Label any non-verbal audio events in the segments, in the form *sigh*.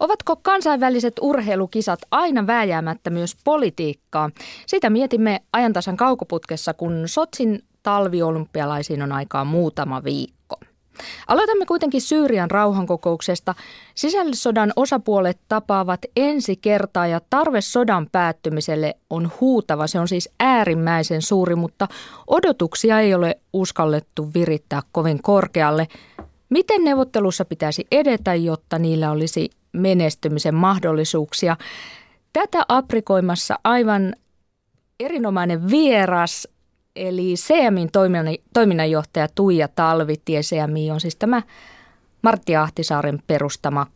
Ovatko kansainväliset urheilukisat aina vääjäämättä myös politiikkaa? Sitä mietimme ajantasan kaukoputkessa, kun Sotsin talviolympialaisiin on aikaa muutama viikko. Aloitamme kuitenkin Syyrian rauhankokouksesta. Sisällissodan osapuolet tapaavat ensi kertaa ja tarve sodan päättymiselle on huutava. Se on siis äärimmäisen suuri, mutta odotuksia ei ole uskallettu virittää kovin korkealle. Miten neuvottelussa pitäisi edetä, jotta niillä olisi menestymisen mahdollisuuksia? Tätä aprikoimassa aivan erinomainen vieras, eli CMIn toiminnanjohtaja Tuija Talvitie. CMI on siis tämä Martti Ahtisaaren perustama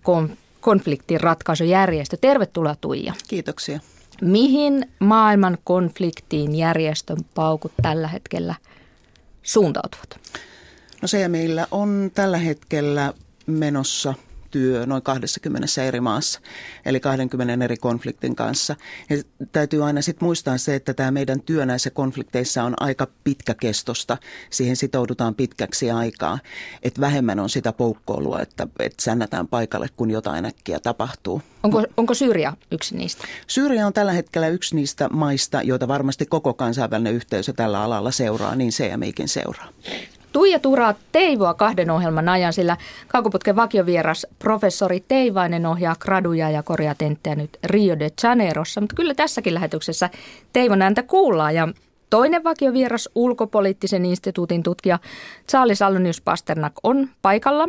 konfliktin ratkaisujärjestö. Tervetuloa Tuija. Kiitoksia. Mihin maailman konfliktiin järjestön paukut tällä hetkellä suuntautuvat? No se meillä on tällä hetkellä menossa työ noin 20 eri maassa, eli 20 eri konfliktin kanssa. Ja täytyy aina sitten muistaa se, että tämä meidän työ näissä konflikteissa on aika pitkäkestosta. Siihen sitoudutaan pitkäksi aikaa, että vähemmän on sitä poukkoilua, että, että sännätään paikalle, kun jotain äkkiä tapahtuu. Onko, onko Syyria yksi niistä? Syyria on tällä hetkellä yksi niistä maista, joita varmasti koko kansainvälinen yhteisö tällä alalla seuraa, niin CMIkin seuraa. Tuija Turaa Teivoa kahden ohjelman ajan, sillä Kaukoputken vakiovieras professori Teivainen ohjaa graduja ja korjatenttejä nyt Rio de Janeirossa. Mutta kyllä tässäkin lähetyksessä Teivon ääntä kuullaan ja Toinen vakiovieras ulkopoliittisen instituutin tutkija Charles Alonius Pasternak on paikalla.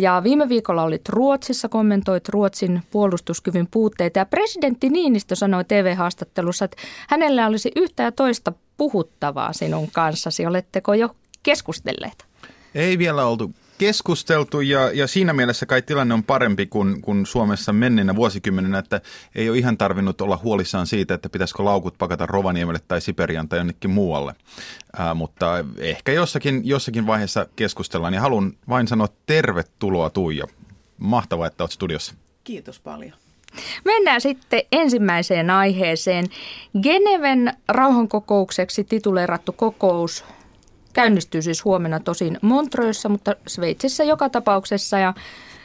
Ja viime viikolla olit Ruotsissa, kommentoit Ruotsin puolustuskyvyn puutteita ja presidentti Niinistö sanoi TV-haastattelussa, että hänellä olisi yhtä ja toista puhuttavaa sinun kanssasi. Oletteko jo keskustelleet? Ei vielä oltu keskusteltu ja, ja siinä mielessä kai tilanne on parempi kuin, kuin Suomessa menneenä vuosikymmenenä, että ei ole ihan tarvinnut olla huolissaan siitä, että pitäisikö laukut pakata Rovaniemelle tai Siperian tai jonnekin muualle. Ää, mutta ehkä jossakin, jossakin vaiheessa keskustellaan ja haluan vain sanoa tervetuloa Tuija. Mahtavaa, että olet studiossa. Kiitos paljon. Mennään sitten ensimmäiseen aiheeseen. Geneven rauhankokoukseksi tituleerattu kokous käynnistyy siis huomenna tosin Montreuxssa, mutta Sveitsissä joka tapauksessa. Ja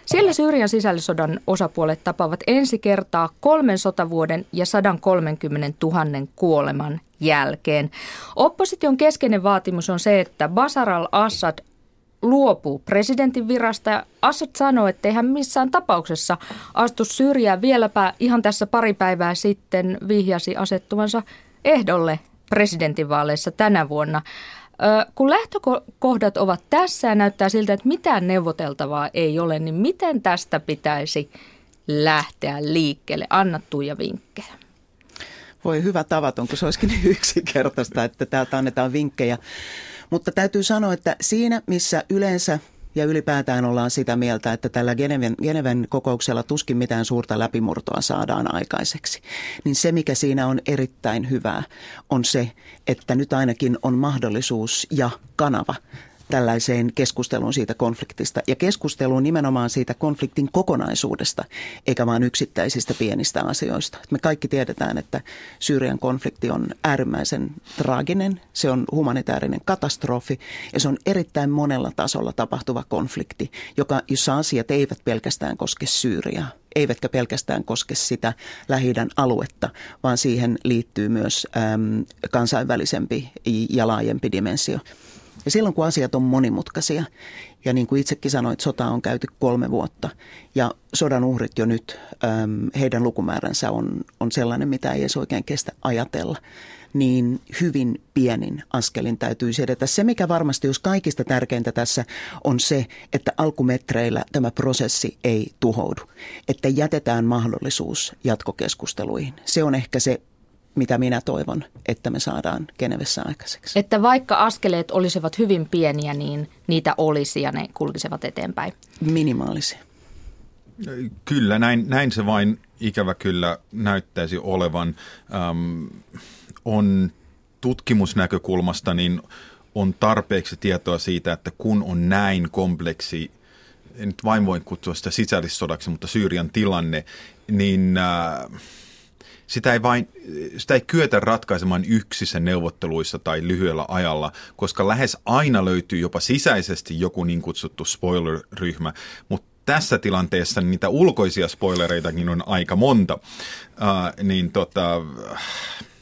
siellä Syyrian sisällissodan osapuolet tapaavat ensi kertaa kolmen sotavuoden ja 130 000 kuoleman jälkeen. Opposition keskeinen vaatimus on se, että Basar al-Assad luopuu presidentin virasta ja Assad sanoo, että hän missään tapauksessa astu syrjään. Vieläpä ihan tässä pari päivää sitten vihjasi asettuvansa ehdolle presidentinvaaleissa tänä vuonna. Kun lähtökohdat ovat tässä ja näyttää siltä, että mitään neuvoteltavaa ei ole, niin miten tästä pitäisi lähteä liikkeelle? Anna Tuija vinkkejä. Voi hyvä tavaton, kun se olisikin *laughs* yksinkertaista, että täältä annetaan vinkkejä. Mutta täytyy sanoa, että siinä missä yleensä ja ylipäätään ollaan sitä mieltä, että tällä Geneven, Geneven kokouksella tuskin mitään suurta läpimurtoa saadaan aikaiseksi. Niin se, mikä siinä on erittäin hyvää, on se, että nyt ainakin on mahdollisuus ja kanava tällaiseen keskusteluun siitä konfliktista ja keskusteluun nimenomaan siitä konfliktin kokonaisuudesta, eikä vain yksittäisistä pienistä asioista. Me kaikki tiedetään, että Syyrian konflikti on äärimmäisen traaginen, se on humanitaarinen katastrofi ja se on erittäin monella tasolla tapahtuva konflikti, joka, jossa asiat eivät pelkästään koske Syyriaa eivätkä pelkästään koske sitä lähi aluetta, vaan siihen liittyy myös äm, kansainvälisempi ja laajempi dimensio. Ja silloin kun asiat on monimutkaisia, ja niin kuin itsekin sanoit, sota on käyty kolme vuotta, ja sodan uhrit jo nyt, heidän lukumääränsä on, on sellainen, mitä ei edes oikein kestä ajatella, niin hyvin pienin askelin täytyy edetä. Se, mikä varmasti jos kaikista tärkeintä tässä on se, että alkumetreillä tämä prosessi ei tuhoudu, että jätetään mahdollisuus jatkokeskusteluihin. Se on ehkä se mitä minä toivon, että me saadaan Genevessä aikaiseksi. Että vaikka askeleet olisivat hyvin pieniä, niin niitä olisi ja ne kulkisivat eteenpäin. Minimaalisia. Kyllä, näin, näin se vain ikävä kyllä näyttäisi olevan. Ähm, on tutkimusnäkökulmasta niin on tarpeeksi tietoa siitä, että kun on näin kompleksi, en nyt vain voi kutsua sitä sisällissodaksi, mutta Syyrian tilanne, niin äh, sitä ei, vain, sitä ei kyetä ratkaisemaan yksissä neuvotteluissa tai lyhyellä ajalla, koska lähes aina löytyy jopa sisäisesti joku niin kutsuttu spoiler-ryhmä, mutta tässä tilanteessa niitä ulkoisia spoilereitakin on aika monta, uh, niin tota,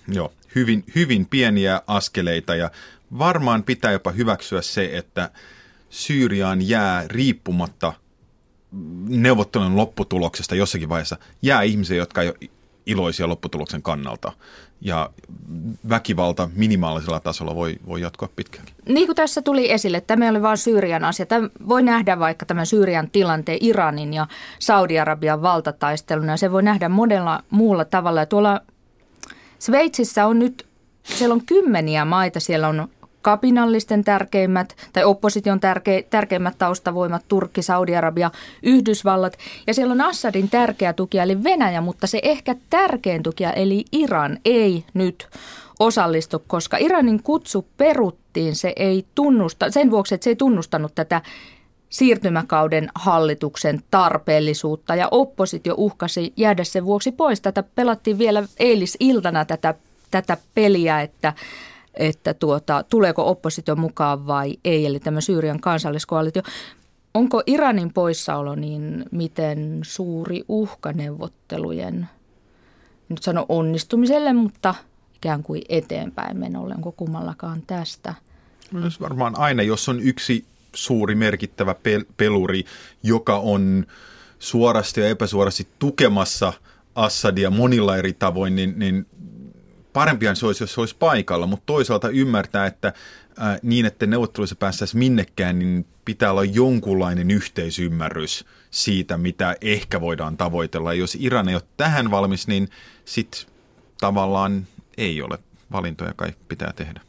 joo, hyvin, hyvin pieniä askeleita ja varmaan pitää jopa hyväksyä se, että Syyriaan jää riippumatta neuvottelun lopputuloksesta jossakin vaiheessa, jää ihmisiä, jotka ei ole iloisia lopputuloksen kannalta. Ja väkivalta minimaalisella tasolla voi, voi jatkua pitkäänkin. Niin kuin tässä tuli esille, tämä ei ole vain Syyrian asia. Tämä voi nähdä vaikka tämän Syyrian tilanteen Iranin ja Saudi-Arabian valtataisteluna. Ja se voi nähdä monella muulla tavalla. Ja tuolla Sveitsissä on nyt, siellä on kymmeniä maita. Siellä on kapinallisten tärkeimmät tai opposition tärke, tärkeimmät taustavoimat, Turkki, Saudi-Arabia, Yhdysvallat. Ja siellä on Assadin tärkeä tukija eli Venäjä, mutta se ehkä tärkein tukija eli Iran ei nyt osallistu, koska Iranin kutsu peruttiin, se ei tunnusta, sen vuoksi, että se ei tunnustanut tätä siirtymäkauden hallituksen tarpeellisuutta ja oppositio uhkasi jäädä sen vuoksi pois. Tätä pelattiin vielä eilisiltana tätä, tätä peliä, että että tuota, tuleeko oppositio mukaan vai ei, eli tämä Syyrian kansalliskoalitio. Onko Iranin poissaolo niin miten suuri uhka neuvottelujen, nyt sano onnistumiselle, mutta ikään kuin eteenpäin menolle? Onko kummallakaan tästä? Myös varmaan aina, jos on yksi suuri merkittävä pel- peluri, joka on suorasti ja epäsuorasti tukemassa Assadia monilla eri tavoin, niin, niin parempihan se olisi, jos se olisi paikalla, mutta toisaalta ymmärtää, että ää, niin, että neuvotteluissa päästäisiin minnekään, niin pitää olla jonkunlainen yhteisymmärrys siitä, mitä ehkä voidaan tavoitella. Ja jos Iran ei ole tähän valmis, niin sitten tavallaan ei ole valintoja kai pitää tehdä.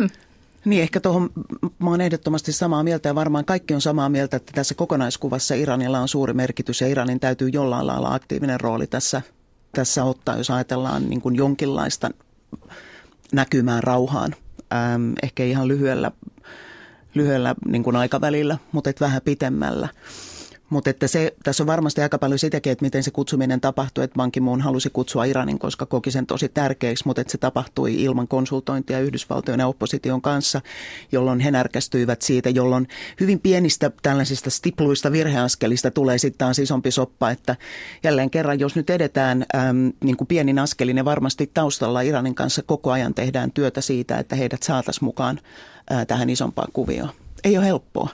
Mm. Niin, ehkä tuohon mä olen ehdottomasti samaa mieltä ja varmaan kaikki on samaa mieltä, että tässä kokonaiskuvassa Iranilla on suuri merkitys ja Iranin täytyy jollain lailla aktiivinen rooli tässä tässä ottaa, jos ajatellaan niin kuin jonkinlaista näkymään rauhaan, ähm, ehkä ihan lyhyellä, lyhyellä niin kuin aikavälillä, mutta et vähän pitemmällä. Mutta että se, tässä on varmasti aika paljon sitäkin, että miten se kutsuminen tapahtui, että Ban Ki-moon halusi kutsua Iranin, koska koki sen tosi tärkeäksi, mutta että se tapahtui ilman konsultointia Yhdysvaltojen ja opposition kanssa, jolloin he närkästyivät siitä, jolloin hyvin pienistä tällaisista stipluista virheaskelista tulee sitten taas isompi soppa, että jälleen kerran, jos nyt edetään äm, niin kuin pienin askelin ja varmasti taustalla Iranin kanssa koko ajan tehdään työtä siitä, että heidät saataisiin mukaan ää, tähän isompaan kuvioon. Ei ole helppoa.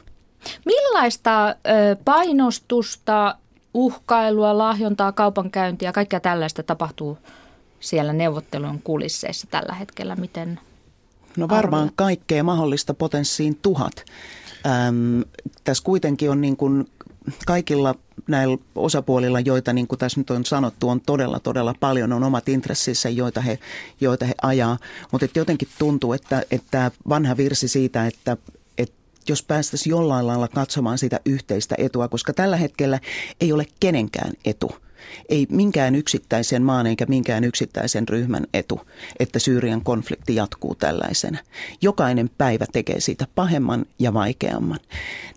Millaista painostusta, uhkailua, lahjontaa, kaupankäyntiä, kaikkea tällaista tapahtuu siellä neuvottelujen kulisseissa tällä hetkellä? Miten No varmaan arvoja? kaikkea mahdollista potenssiin tuhat. Äm, tässä kuitenkin on niin kuin kaikilla näillä osapuolilla, joita niin kuin tässä nyt on sanottu, on todella, todella paljon, on omat intressissä, joita he, joita he ajaa. Mutta jotenkin tuntuu, että, että vanha virsi siitä, että jos päästäisiin jollain lailla katsomaan sitä yhteistä etua, koska tällä hetkellä ei ole kenenkään etu – ei minkään yksittäisen maan eikä minkään yksittäisen ryhmän etu, että Syyrian konflikti jatkuu tällaisena. Jokainen päivä tekee siitä pahemman ja vaikeamman.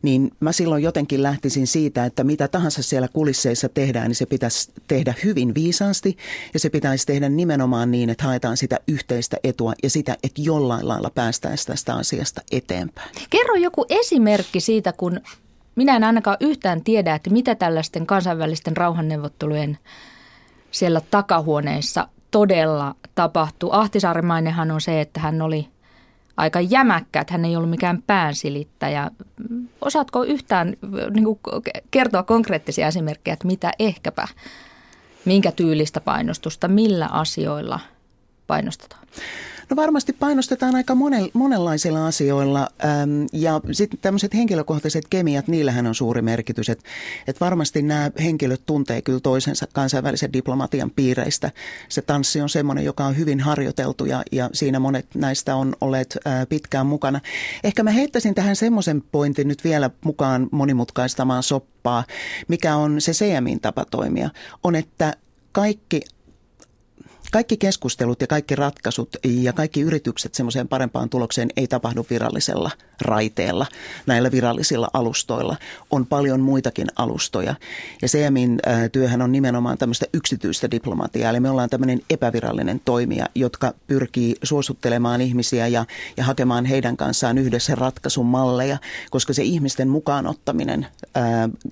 Niin mä silloin jotenkin lähtisin siitä, että mitä tahansa siellä kulisseissa tehdään, niin se pitäisi tehdä hyvin viisaasti ja se pitäisi tehdä nimenomaan niin, että haetaan sitä yhteistä etua ja sitä, että jollain lailla päästäisiin tästä asiasta eteenpäin. Kerro joku esimerkki siitä, kun minä en ainakaan yhtään tiedä, että mitä tällaisten kansainvälisten rauhanneuvottelujen siellä takahuoneissa todella tapahtuu. Ahtisaarimainenhan on se, että hän oli aika jämäkkä, että hän ei ollut mikään päänsilittäjä. Osaatko yhtään niin kuin, kertoa konkreettisia esimerkkejä, että mitä ehkäpä, minkä tyylistä painostusta, millä asioilla painostetaan? No varmasti painostetaan aika monen, monenlaisilla asioilla äm, ja sitten tämmöiset henkilökohtaiset kemiat, niillähän on suuri merkitys. Että et varmasti nämä henkilöt tuntee kyllä toisensa kansainvälisen diplomatian piireistä. Se tanssi on semmoinen, joka on hyvin harjoiteltu ja, ja siinä monet näistä on olleet ää, pitkään mukana. Ehkä mä heittäisin tähän semmoisen pointin nyt vielä mukaan monimutkaistamaan soppaa, mikä on se CMIn tapa toimia, on että kaikki kaikki keskustelut ja kaikki ratkaisut ja kaikki yritykset semmoiseen parempaan tulokseen ei tapahdu virallisella raiteella, näillä virallisilla alustoilla. On paljon muitakin alustoja. Ja CMin työhän on nimenomaan tämmöistä yksityistä diplomatiaa, eli me ollaan tämmöinen epävirallinen toimija, jotka pyrkii suosuttelemaan ihmisiä ja, ja hakemaan heidän kanssaan yhdessä ratkaisun malleja, koska se ihmisten mukaanottaminen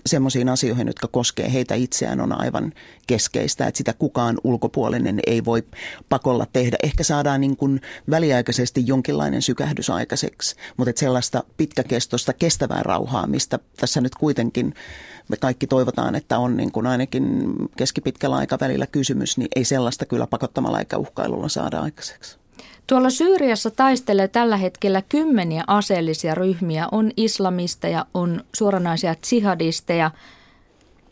semmoisiin asioihin, jotka koskee heitä itseään, on aivan keskeistä, että sitä kukaan ulkopuolinen ei voi pakolla tehdä. Ehkä saadaan niin kuin väliaikaisesti jonkinlainen sykähdys aikaiseksi, mutta että sellaista pitkäkestoista kestävää rauhaa, mistä tässä nyt kuitenkin me kaikki toivotaan, että on niin kuin ainakin keskipitkällä aikavälillä kysymys, niin ei sellaista kyllä pakottamalla eikä uhkailulla saada aikaiseksi. Tuolla Syyriassa taistelee tällä hetkellä kymmeniä aseellisia ryhmiä. On islamisteja, on suoranaisia tsihadisteja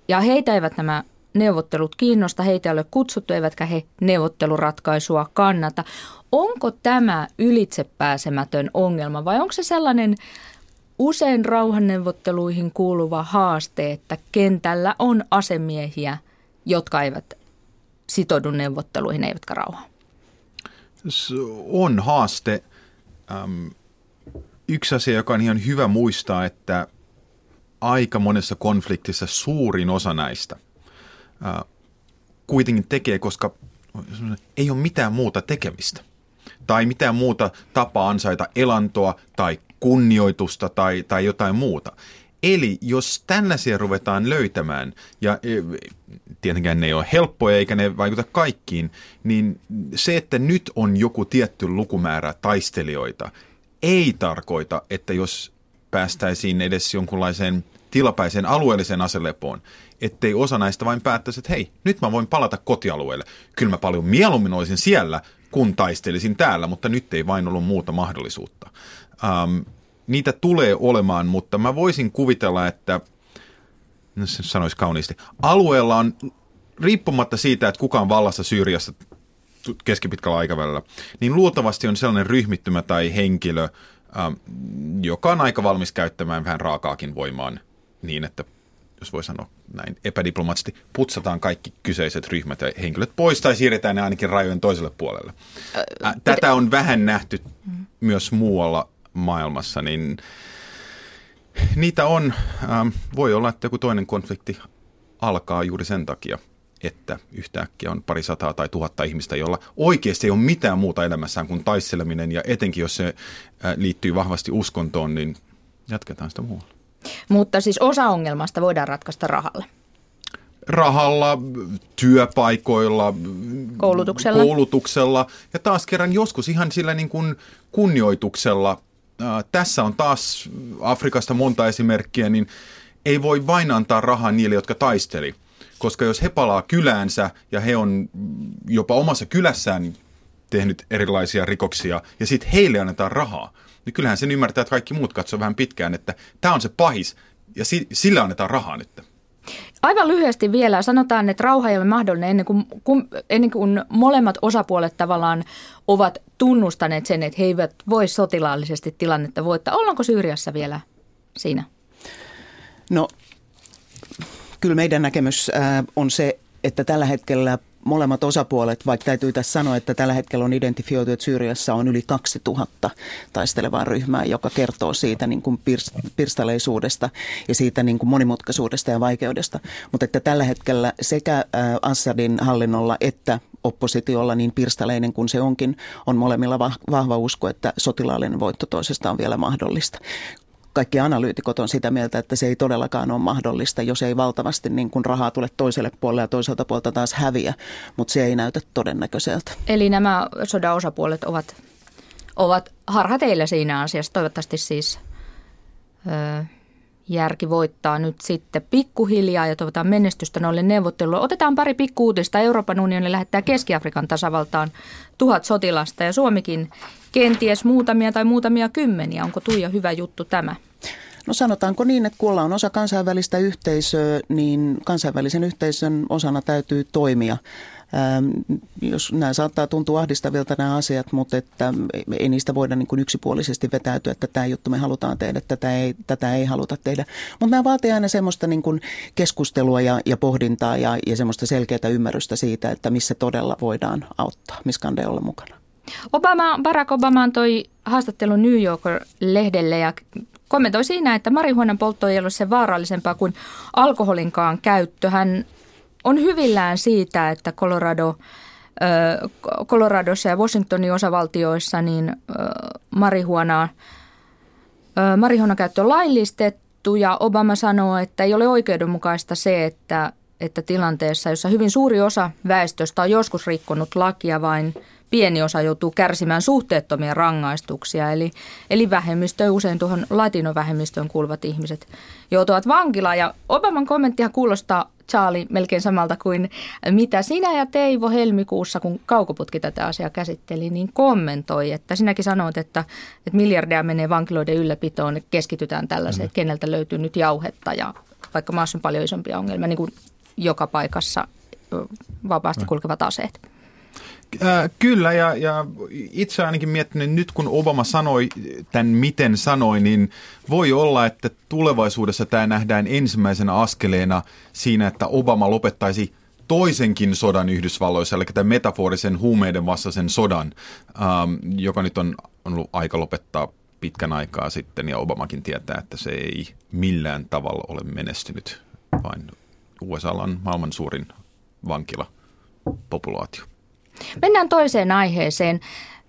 ja heitä eivät nämä neuvottelut kiinnosta, heitä ei ole kutsuttu, eivätkä he neuvotteluratkaisua kannata. Onko tämä ylitsepääsemätön ongelma vai onko se sellainen usein rauhanneuvotteluihin kuuluva haaste, että kentällä on asemiehiä, jotka eivät sitoudu neuvotteluihin, eivätkä rauhaan? On haaste. Yksi asia, joka on ihan hyvä muistaa, että aika monessa konfliktissa suurin osa näistä kuitenkin tekee, koska ei ole mitään muuta tekemistä. Tai mitään muuta tapaa ansaita elantoa tai kunnioitusta tai, tai jotain muuta. Eli jos tällaisia ruvetaan löytämään, ja e, tietenkään ne ei ole helppoja eikä ne vaikuta kaikkiin, niin se, että nyt on joku tietty lukumäärä taistelijoita, ei tarkoita, että jos päästäisiin edes jonkunlaiseen tilapäiseen alueelliseen aselepoon, ettei osa näistä vain päättäisi, että hei, nyt mä voin palata kotialueelle. Kyllä mä paljon mieluummin olisin siellä, kun taistelisin täällä, mutta nyt ei vain ollut muuta mahdollisuutta. Um, niitä tulee olemaan, mutta mä voisin kuvitella, että, no se sanoisi kauniisti, alueella on riippumatta siitä, että kuka on vallassa Syyriassa keskipitkällä aikavälillä, niin luultavasti on sellainen ryhmittymä tai henkilö, joka on aika valmis käyttämään vähän raakaakin voimaan niin, että jos voi sanoa näin epädiplomaattisesti, putsataan kaikki kyseiset ryhmät ja henkilöt pois tai siirretään ne ainakin rajojen toiselle puolelle. Tätä on vähän nähty myös muualla maailmassa, niin niitä on, ähm, voi olla, että joku toinen konflikti alkaa juuri sen takia, että yhtäkkiä on pari sataa tai tuhatta ihmistä, jolla oikeasti ei ole mitään muuta elämässään kuin taisteleminen, ja etenkin jos se äh, liittyy vahvasti uskontoon, niin jatketaan sitä muualla. Mutta siis osa ongelmasta voidaan ratkaista rahalla rahalla, työpaikoilla, koulutuksella. koulutuksella ja taas kerran joskus ihan sillä niin kuin kunnioituksella äh, tässä on taas Afrikasta monta esimerkkiä, niin ei voi vain antaa rahaa niille, jotka taisteli. Koska jos he palaa kyläänsä ja he on jopa omassa kylässään tehnyt erilaisia rikoksia ja sitten heille annetaan rahaa, niin kyllähän sen ymmärtää, että kaikki muut katsoo vähän pitkään, että tämä on se pahis ja sillä annetaan rahaa nyt. Aivan lyhyesti vielä sanotaan, että rauha ei ole mahdollinen ennen kuin, kun, ennen kuin molemmat osapuolet tavallaan ovat tunnustaneet sen, että he eivät voi sotilaallisesti tilannetta voittaa. Ollaanko Syyriassa vielä siinä? No kyllä meidän näkemys on se, että tällä hetkellä molemmat osapuolet, vaikka täytyy tässä sanoa, että tällä hetkellä on identifioitu, että Syyriassa on yli 2000 taistelevaa ryhmää, joka kertoo siitä niin kuin pirstaleisuudesta ja siitä niin kuin monimutkaisuudesta ja vaikeudesta. Mutta että tällä hetkellä sekä Assadin hallinnolla että oppositiolla, niin pirstaleinen kuin se onkin, on molemmilla vahva usko, että sotilaallinen voitto toisesta on vielä mahdollista kaikki analyytikot on sitä mieltä, että se ei todellakaan ole mahdollista, jos ei valtavasti niin kuin rahaa tule toiselle puolelle ja toiselta puolelta taas häviä, mutta se ei näytä todennäköiseltä. Eli nämä sodan osapuolet ovat, ovat harha teillä siinä asiassa, toivottavasti siis ö, järki voittaa nyt sitten pikkuhiljaa ja toivotaan menestystä noille neuvotteluille. Otetaan pari pikkuutista. Euroopan unioni lähettää Keski-Afrikan tasavaltaan tuhat sotilasta ja Suomikin kenties muutamia tai muutamia kymmeniä. Onko Tuija hyvä juttu tämä? No sanotaanko niin, että kun ollaan osa kansainvälistä yhteisöä, niin kansainvälisen yhteisön osana täytyy toimia. Ähm, jos nämä saattaa tuntua ahdistavilta nämä asiat, mutta että ei niistä voida niin kuin yksipuolisesti vetäytyä, että tämä juttu me halutaan tehdä, tätä ei, tätä ei haluta tehdä. Mutta nämä vaatii aina semmoista niin kuin keskustelua ja, ja pohdintaa ja, ja semmoista selkeää ymmärrystä siitä, että missä todella voidaan auttaa, missä kande olla mukana. Obama, Barack Obama antoi haastattelun New Yorker-lehdelle ja kommentoi siinä, että marihuonan poltto ei ole se vaarallisempaa kuin alkoholinkaan käyttö. Hän on hyvillään siitä, että Colorado, Coloradossa ja Washingtonin osavaltioissa niin marihuonaa, marihuonan käyttö on laillistettu ja Obama sanoo, että ei ole oikeudenmukaista se, että, että tilanteessa, jossa hyvin suuri osa väestöstä on joskus rikkonut lakia, vain pieni osa joutuu kärsimään suhteettomia rangaistuksia. Eli, eli vähemmistö, usein tuohon latinovähemmistöön kuuluvat ihmiset joutuvat vankilaan. Ja Obaman kommenttihan kuulostaa Charlie melkein samalta kuin mitä sinä ja Teivo helmikuussa, kun kaukoputki tätä asiaa käsitteli, niin kommentoi, että sinäkin sanoit, että, että miljardeja menee vankiloiden ylläpitoon, että keskitytään tällaiseen, että keneltä löytyy nyt jauhetta ja vaikka maassa on paljon isompia ongelmia, niin kuin joka paikassa vapaasti kulkevat aseet. Äh, kyllä, ja, ja itse ainakin miettinyt, nyt kun Obama sanoi tämän miten sanoi, niin voi olla, että tulevaisuudessa tämä nähdään ensimmäisenä askeleena siinä, että Obama lopettaisi toisenkin sodan Yhdysvalloissa, eli tämän metaforisen huumeiden vastaisen sodan, ähm, joka nyt on, on ollut aika lopettaa pitkän aikaa sitten, ja Obamakin tietää, että se ei millään tavalla ole menestynyt, vain USA on maailman suurin vankila populaatio. Mennään toiseen aiheeseen.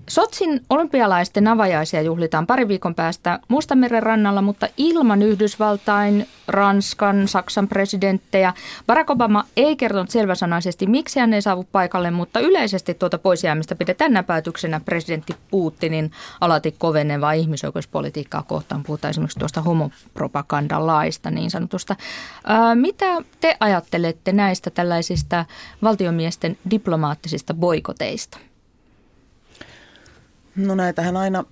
Sotsin olympialaisten avajaisia juhlitaan pari viikon päästä Mustameren rannalla, mutta ilman Yhdysvaltain, Ranskan, Saksan presidenttejä. Barack Obama ei kertonut selväsanaisesti, miksi hän ei saavu paikalle, mutta yleisesti tuota poisjäämistä pidetään näpäytyksenä presidentti Putinin alati kovenevaa ihmisoikeuspolitiikkaa kohtaan. Puhutaan esimerkiksi tuosta homopropagandalaista niin sanotusta. Ää, mitä te ajattelette näistä tällaisista valtiomiesten diplomaattisista boikoteista? No näitähän aina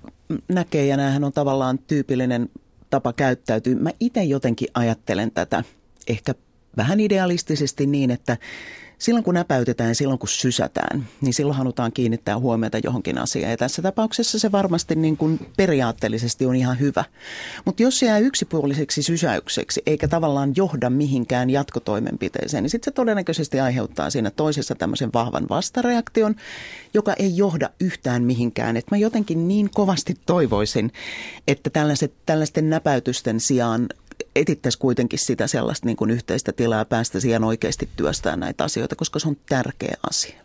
näkee ja näähän on tavallaan tyypillinen tapa käyttäytyä. Mä itse jotenkin ajattelen tätä ehkä vähän idealistisesti niin, että silloin kun näpäytetään silloin kun sysätään, niin silloin halutaan kiinnittää huomiota johonkin asiaan. Ja tässä tapauksessa se varmasti niin kuin periaatteellisesti on ihan hyvä. Mutta jos se jää yksipuoliseksi sysäykseksi eikä tavallaan johda mihinkään jatkotoimenpiteeseen, niin sitten se todennäköisesti aiheuttaa siinä toisessa tämmöisen vahvan vastareaktion, joka ei johda yhtään mihinkään. Et mä jotenkin niin kovasti toivoisin, että tällaiset, tällaisten näpäytysten sijaan etittäisiin kuitenkin sitä sellaista niin kuin yhteistä tilaa ja päästä siihen oikeasti työstään näitä asioita, koska se on tärkeä asia.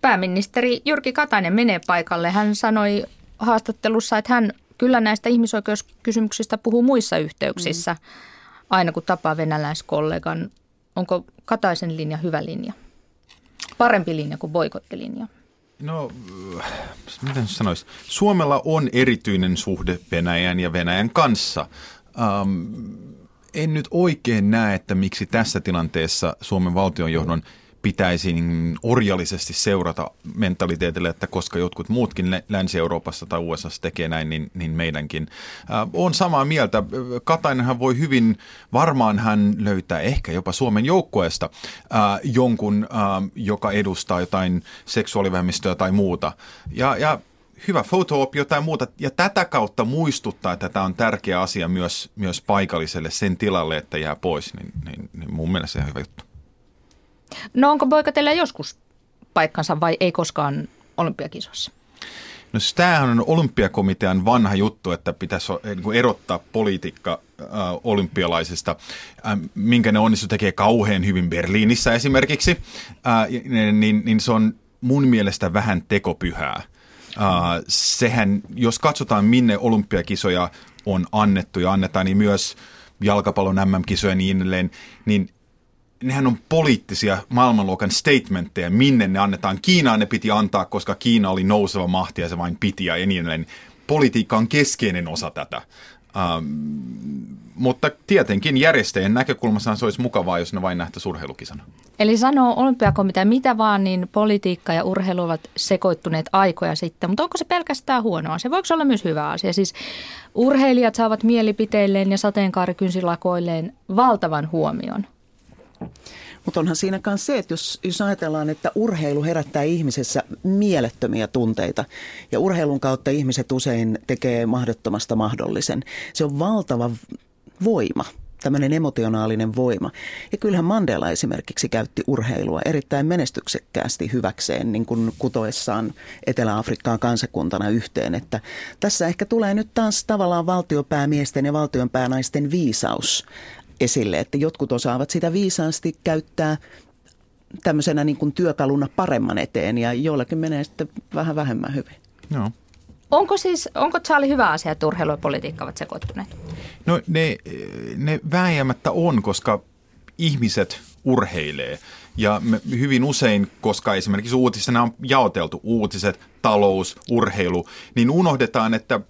Pääministeri Jyrki Katainen menee paikalle. Hän sanoi haastattelussa, että hän kyllä näistä ihmisoikeuskysymyksistä puhuu muissa yhteyksissä, mm. aina kun tapaa venäläiskollegan. Onko Kataisen linja hyvä linja? Parempi linja kuin boikottilinja? No, miten sanoisi? Suomella on erityinen suhde Venäjän ja Venäjän kanssa. Um, en nyt oikein näe, että miksi tässä tilanteessa Suomen valtionjohdon pitäisi niin orjallisesti seurata mentaliteetille, että koska jotkut muutkin Länsi-Euroopassa tai USA tekee näin, niin, niin meidänkin. Äh, on samaa mieltä. Katainenhan voi hyvin, varmaan hän löytää ehkä jopa Suomen joukkueesta äh, jonkun, äh, joka edustaa jotain seksuaalivähemmistöä tai muuta. Ja, ja hyvä foto jotain muuta, ja tätä kautta muistuttaa, että tämä on tärkeä asia myös, myös paikalliselle sen tilalle, että jää pois, niin, niin, niin mun mielestä se on hyvä juttu. No onko poikatella joskus paikkansa vai ei koskaan olympiakisossa? No siis tämähän on olympiakomitean vanha juttu, että pitäisi niin erottaa politiikka äh, olympialaisista, äh, minkä ne onnistu tekee kauhean hyvin Berliinissä esimerkiksi, äh, niin, niin se on mun mielestä vähän tekopyhää. Sehän, jos katsotaan minne olympiakisoja on annettu ja annetaan, niin myös jalkapallon MM-kisoja ja niin edelleen, niin nehän on poliittisia maailmanluokan statementteja, minne ne annetaan. Kiinaan ne piti antaa, koska Kiina oli nouseva mahti ja se vain piti ja niin edelleen. Politiikka on keskeinen osa tätä. Ähm, mutta tietenkin järjestäjien näkökulmassa se olisi mukavaa, jos ne vain nähtäisiin urheilukisana. Eli sanoo olympiakomitea mitä vaan, niin politiikka ja urheilu ovat sekoittuneet aikoja sitten. Mutta onko se pelkästään huono asia? Voiko se olla myös hyvä asia? Siis urheilijat saavat mielipiteilleen ja sateenkaarikynsilakoilleen valtavan huomion. Mutta onhan siinä myös se, että jos, jos ajatellaan, että urheilu herättää ihmisessä mielettömiä tunteita ja urheilun kautta ihmiset usein tekee mahdottomasta mahdollisen. Se on valtava voima tämmöinen emotionaalinen voima. Ja kyllähän Mandela esimerkiksi käytti urheilua erittäin menestyksekkäästi hyväkseen niin kuin kutoessaan Etelä-Afrikkaan kansakuntana yhteen. Että tässä ehkä tulee nyt taas tavallaan valtiopäämiesten ja valtionpäänaisten viisaus esille, että jotkut osaavat sitä viisaasti käyttää tämmöisenä niin kuin työkaluna paremman eteen ja joillakin menee sitten vähän vähemmän hyvin. Joo. Onko siis, onko Charlie hyvä asia, että urheilu ja politiikka ovat sekoittuneet? No ne, ne vääjäämättä on, koska ihmiset urheilee. Ja me hyvin usein, koska esimerkiksi uutisena on jaoteltu uutiset, talous, urheilu, niin unohdetaan, että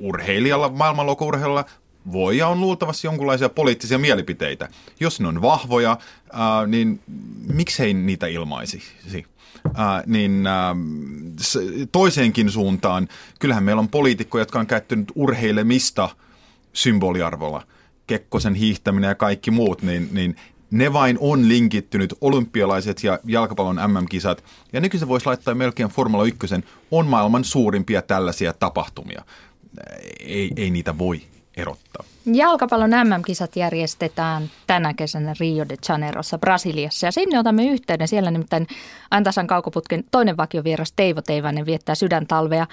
urheilijalla, maailmanlokourheilulla voi ja on luultavasti jonkinlaisia poliittisia mielipiteitä. Jos ne on vahvoja, ää, niin miksei niitä ilmaisisi? Ää, niin ää, toiseenkin suuntaan, kyllähän meillä on poliitikkoja, jotka on käyttänyt urheilemista symboliarvolla. Kekkosen hiihtäminen ja kaikki muut, niin, niin ne vain on linkittynyt olympialaiset ja jalkapallon MM-kisat. Ja nykyisin voisi laittaa melkein Formula 1 on maailman suurimpia tällaisia tapahtumia. Ei, ei niitä voi erottaa. Jalkapallon MM-kisat järjestetään tänä kesänä Rio de Janeirossa Brasiliassa ja sinne otamme yhteyden. Siellä nimittäin Antasan kaukoputken toinen vakiovieras Teivo Teivainen viettää sydäntalvea.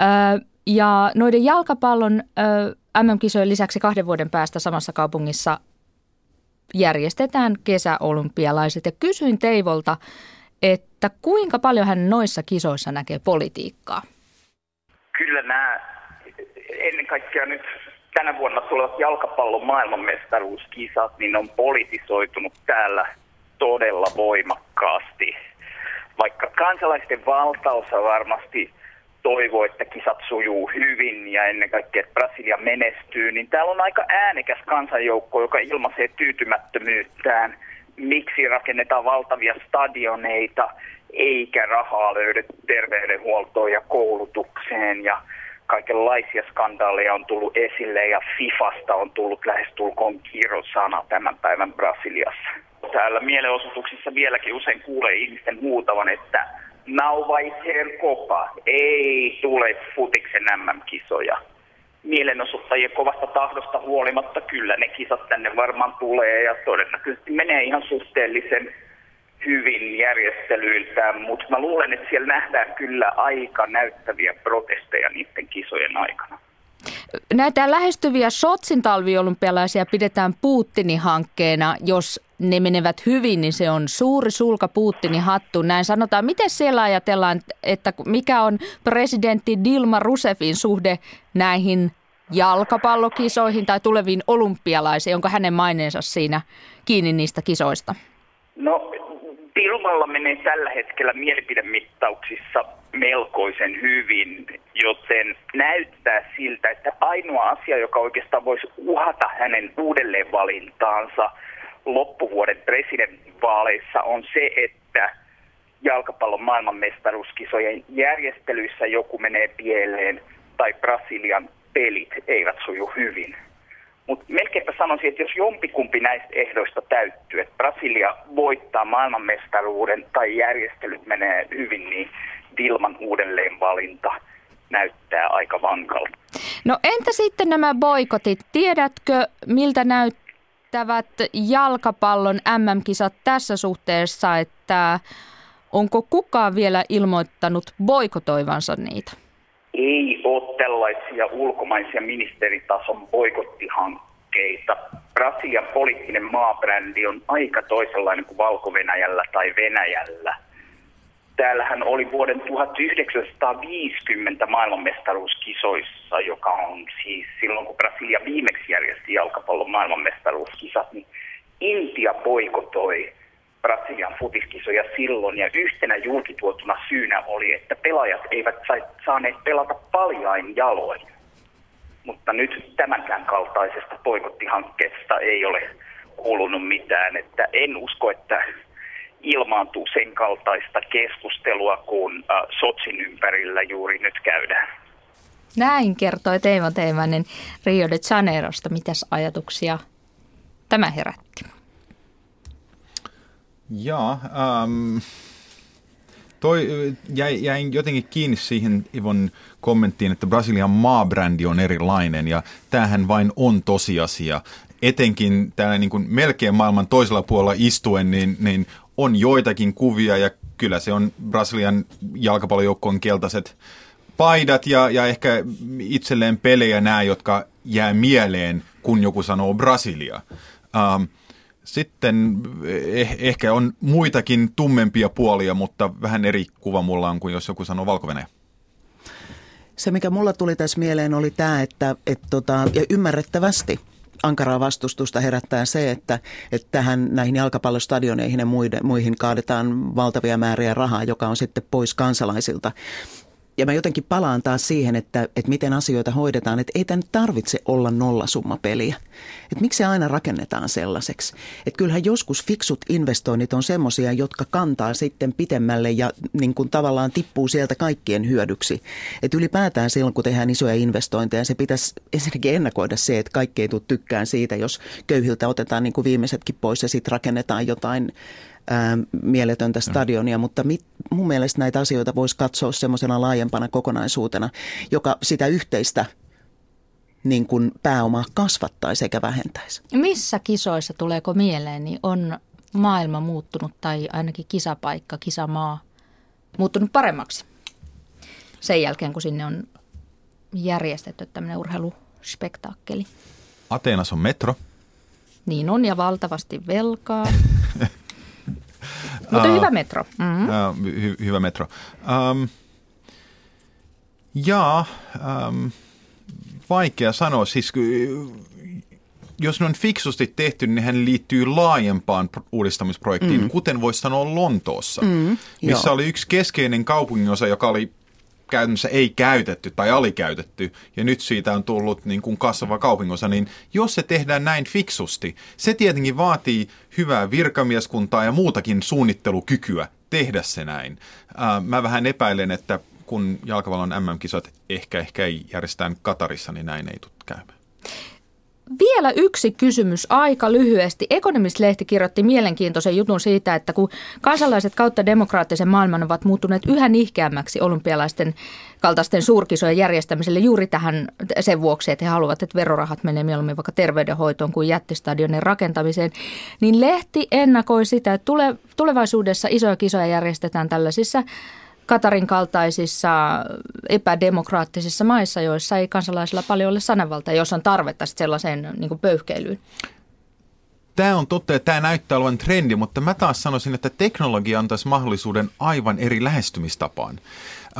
Öö, ja noiden jalkapallon öö, MM-kisojen lisäksi kahden vuoden päästä samassa kaupungissa järjestetään kesäolympialaiset. Ja kysyin Teivolta, että kuinka paljon hän noissa kisoissa näkee politiikkaa? Kyllä nämä ennen kaikkea nyt tänä vuonna tulevat jalkapallon maailmanmestaruuskisat, niin on politisoitunut täällä todella voimakkaasti. Vaikka kansalaisten valtaosa varmasti toivoo, että kisat sujuu hyvin ja ennen kaikkea, että Brasilia menestyy, niin täällä on aika äänekäs kansanjoukko, joka ilmaisee tyytymättömyyttään, miksi rakennetaan valtavia stadioneita, eikä rahaa löydy terveydenhuoltoon ja koulutukseen ja kaikenlaisia skandaaleja on tullut esille ja FIFasta on tullut lähestulkoon kirosana tämän päivän Brasiliassa. Täällä mielenosoituksissa vieläkin usein kuulee ihmisten huutavan, että Nauvaiter Kopa ei tule futiksen MM-kisoja. Mielenosoittajien kovasta tahdosta huolimatta kyllä ne kisat tänne varmaan tulee ja todennäköisesti menee ihan suhteellisen hyvin järjestelyiltään, mutta mä luulen, että siellä nähdään kyllä aika näyttäviä protesteja niiden kisojen aikana. Näitä lähestyviä Sotsin talviolympialaisia pidetään Putinin hankkeena. Jos ne menevät hyvin, niin se on suuri sulka Putinin hattu. Näin sanotaan. Miten siellä ajatellaan, että mikä on presidentti Dilma Rousseffin suhde näihin jalkapallokisoihin tai tuleviin olympialaisiin? Onko hänen maineensa siinä kiinni niistä kisoista? No Dilmalla menee tällä hetkellä mielipidemittauksissa melkoisen hyvin, joten näyttää siltä, että ainoa asia, joka oikeastaan voisi uhata hänen uudelleenvalintaansa loppuvuoden presidentinvaaleissa on se, että jalkapallon maailmanmestaruuskisojen järjestelyissä joku menee pieleen tai Brasilian pelit eivät suju hyvin. Mutta melkeinpä sanoisin, että jos jompikumpi näistä ehdoista täyttyy, että Brasilia voittaa maailmanmestaruuden tai järjestelyt menee hyvin, niin Dilman uudelleenvalinta näyttää aika vankalta. No entä sitten nämä boikotit? Tiedätkö, miltä näyttävät jalkapallon MM-kisat tässä suhteessa, että onko kukaan vielä ilmoittanut boikotoivansa niitä? Ei ole tällaisia ulkomaisia ministeritason boikottihankkeita. Brasilian poliittinen maabrändi on aika toisenlainen kuin Valko-Venäjällä tai Venäjällä. Täällähän oli vuoden 1950 maailmanmestaruuskisoissa, joka on siis silloin kun Brasilia viimeksi järjesti jalkapallon maailmanmestaruuskisat, niin Intia boikotoi Brasilian futiskisoja silloin ja yhtenä julkituotuna syynä oli, että pelaajat eivät saaneet pelata paljain jaloin. mutta nyt tämänkään kaltaisesta poikottihankkeesta ei ole kuulunut mitään, että en usko, että ilmaantuu sen kaltaista keskustelua kuin äh, Sotsin ympärillä juuri nyt käydään. Näin kertoi Teimo Teivainen Rio de Janeirosta. Mitäs ajatuksia tämä herätti? Joo, ähm, toi jäi, jäin jotenkin kiinni siihen Ivon kommenttiin, että Brasilian maabrändi on erilainen ja tämähän vain on tosiasia. Etenkin täällä niin kuin melkein maailman toisella puolella istuen, niin, niin on joitakin kuvia ja kyllä se on Brasilian jalkapallojoukkoon keltaiset paidat ja, ja ehkä itselleen pelejä nämä, jotka jää mieleen, kun joku sanoo Brasilia. Um, sitten eh, ehkä on muitakin tummempia puolia, mutta vähän eri kuva mulla on kuin jos joku sanoo valko. Se, mikä mulla tuli tässä mieleen, oli tämä, että et tota, ja ymmärrettävästi ankaraa vastustusta herättää se, että, että tähän näihin jalkapallostadioneihin ja muihin kaadetaan valtavia määriä rahaa, joka on sitten pois kansalaisilta ja mä jotenkin palaan taas siihen, että, että miten asioita hoidetaan, että ei tämä tarvitse olla nollasummapeliä. Että miksi se aina rakennetaan sellaiseksi. Että kyllähän joskus fiksut investoinnit on semmoisia, jotka kantaa sitten pitemmälle ja niin kuin tavallaan tippuu sieltä kaikkien hyödyksi. Että ylipäätään silloin, kun tehdään isoja investointeja, se pitäisi ensinnäkin ennakoida se, että kaikki ei tule tykkään siitä, jos köyhiltä otetaan niin kuin viimeisetkin pois ja sitten rakennetaan jotain ää, mieletöntä stadionia, mutta mit, mun mielestä näitä asioita voisi katsoa semmoisena laajempana kokonaisuutena, joka sitä yhteistä niin kuin pääomaa kasvattaisi eikä vähentäisi. Missä kisoissa tuleeko mieleen, niin on maailma muuttunut tai ainakin kisapaikka, kisamaa muuttunut paremmaksi sen jälkeen, kun sinne on järjestetty tämmöinen urheiluspektaakkeli? Ateenas on metro. Niin on ja valtavasti velkaa. *laughs* Mutta uh, hyvä metro. Mm-hmm. Uh, hy- hyvä metro. Um, jaa, um, vaikea sanoa. Siis jos ne on fiksusti tehty, niin hän liittyy laajempaan uudistamisprojektiin, mm. kuten voisi sanoa Lontoossa, mm, missä joo. oli yksi keskeinen kaupunginosa, joka oli käytännössä ei käytetty tai alikäytetty, ja nyt siitä on tullut niin kuin kasvava kaupingosa, niin jos se tehdään näin fiksusti, se tietenkin vaatii hyvää virkamieskuntaa ja muutakin suunnittelukykyä tehdä se näin. mä vähän epäilen, että kun jalkapallon MM-kisat ehkä, ehkä ei järjestetään Katarissa, niin näin ei tule käymään. Vielä yksi kysymys aika lyhyesti. Economist-lehti kirjoitti mielenkiintoisen jutun siitä, että kun kansalaiset kautta demokraattisen maailman ovat muuttuneet yhä nihkeämmäksi olympialaisten kaltaisten suurkisojen järjestämiselle juuri tähän sen vuoksi, että he haluavat, että verorahat menee mieluummin vaikka terveydenhoitoon kuin jättistadionin rakentamiseen, niin lehti ennakoi sitä, että tulevaisuudessa isoja kisoja järjestetään tällaisissa Katarin kaltaisissa epädemokraattisissa maissa, joissa ei kansalaisilla paljon ole sananvaltaa, jos on tarvetta sellaiseen niin pöyhkeilyyn? Tämä on totta ja tämä näyttää olevan trendi, mutta mä taas sanoisin, että teknologia antaisi mahdollisuuden aivan eri lähestymistapaan.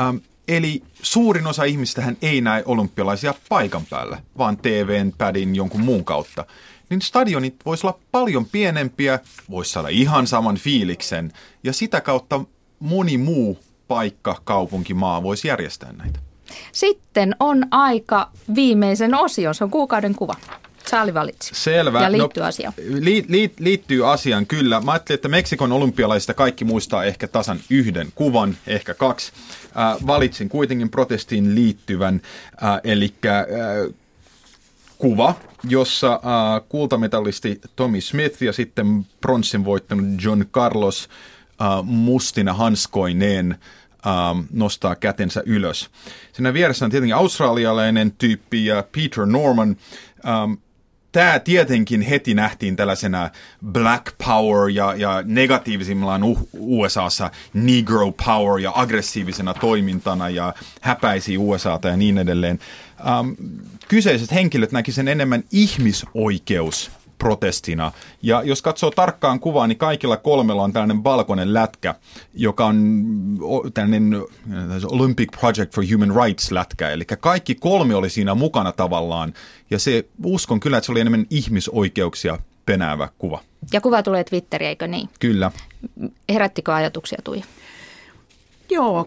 Ähm, eli suurin osa ihmistähän ei näe olympialaisia paikan päällä, vaan TVn, pädin, jonkun muun kautta. Niin stadionit voisi olla paljon pienempiä, voisi saada ihan saman fiiliksen ja sitä kautta moni muu paikka, kaupunki, maa voisi järjestää näitä. Sitten on aika viimeisen osion, se on kuukauden kuva. Saali valitsi. Selvä. Ja liittyy no, asiaan. Li, li, liittyy asiaan, kyllä. Mä ajattelin, että Meksikon olympialaisista kaikki muistaa ehkä tasan yhden kuvan, ehkä kaksi. Äh, valitsin kuitenkin protestiin liittyvän, äh, eli äh, kuva, jossa äh, kultametallisti Tommy Smith ja sitten pronssin voittanut John Carlos äh, mustina hanskoineen – ähm, nostaa kätensä ylös. Siinä vieressä on tietenkin australialainen tyyppi ja Peter Norman. Ähm, Tämä tietenkin heti nähtiin tällaisena black power ja, ja negatiivisimmillaan USAssa negro power ja aggressiivisena toimintana ja häpäisi USAta ja niin edelleen. Ähm, kyseiset henkilöt näkivät sen enemmän ihmisoikeus protestina. Ja jos katsoo tarkkaan kuvaa, niin kaikilla kolmella on tällainen valkoinen lätkä, joka on tällainen Olympic Project for Human Rights lätkä. Eli kaikki kolme oli siinä mukana tavallaan. Ja se, uskon kyllä, että se oli enemmän ihmisoikeuksia penäävä kuva. Ja kuva tulee Twitteriin, eikö niin? Kyllä. Herättikö ajatuksia Tuija? Joo,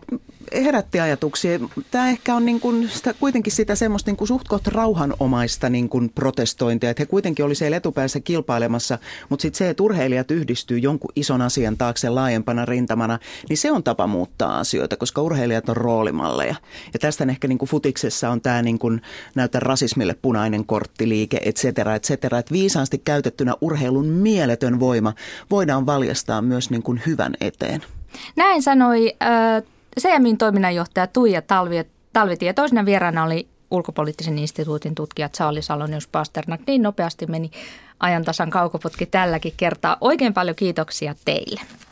herätti ajatuksia. Tämä ehkä on niin kuin sitä, kuitenkin sitä semmoista niin kuin suht rauhanomaista niin kuin protestointia, että he kuitenkin oli siellä etupäässä kilpailemassa, mutta sitten se, että urheilijat yhdistyy jonkun ison asian taakse laajempana rintamana, niin se on tapa muuttaa asioita, koska urheilijat on roolimalleja. Ja tästä ehkä niin kuin futiksessa on tämä niin kuin näytä rasismille punainen korttiliike, et cetera, et cetera. Että viisaasti käytettynä urheilun mieletön voima voidaan valjastaa myös niin kuin hyvän eteen. Näin sanoi äh, CMIn toiminnanjohtaja Tuija Talvi, Talvitie. Toisena vieraana oli ulkopoliittisen instituutin tutkija Charlie Salonius Pasternak. Niin nopeasti meni ajantasan kaukoputki tälläkin kertaa. Oikein paljon kiitoksia teille.